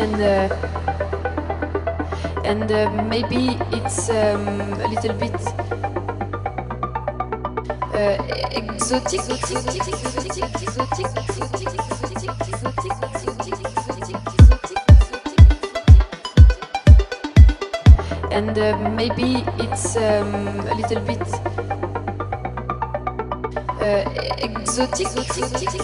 and uh, and uh, maybe it's um, a little bit uh, exotic. And uh, maybe it's um, a little bit exotic.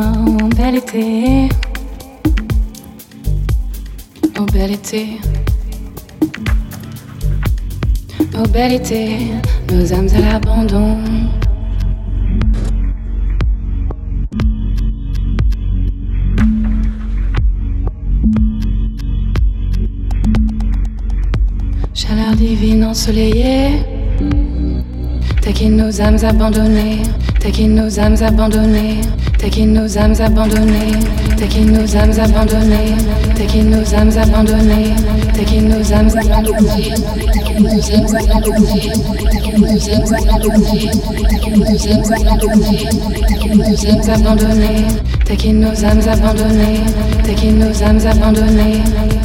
Oh, bel été. Oh, bel été. Oh, bel été. Nos âmes à l'abandon. Chaleur divine ensoleillée. Taquine nos âmes abandonnées, taquine nos âmes abandonnées, taquine nos âmes abandonnées, taquine nos âmes abandonnées, taquine nos âmes abandonnées, taquine nos âmes abandonnées, âmes abandonnées, nos âmes abandonnées, âmes abandonnées, nos âmes abandonnées, taquine nos âmes abandonnées, taquine nos âmes abandonnées. On le dans tes bras.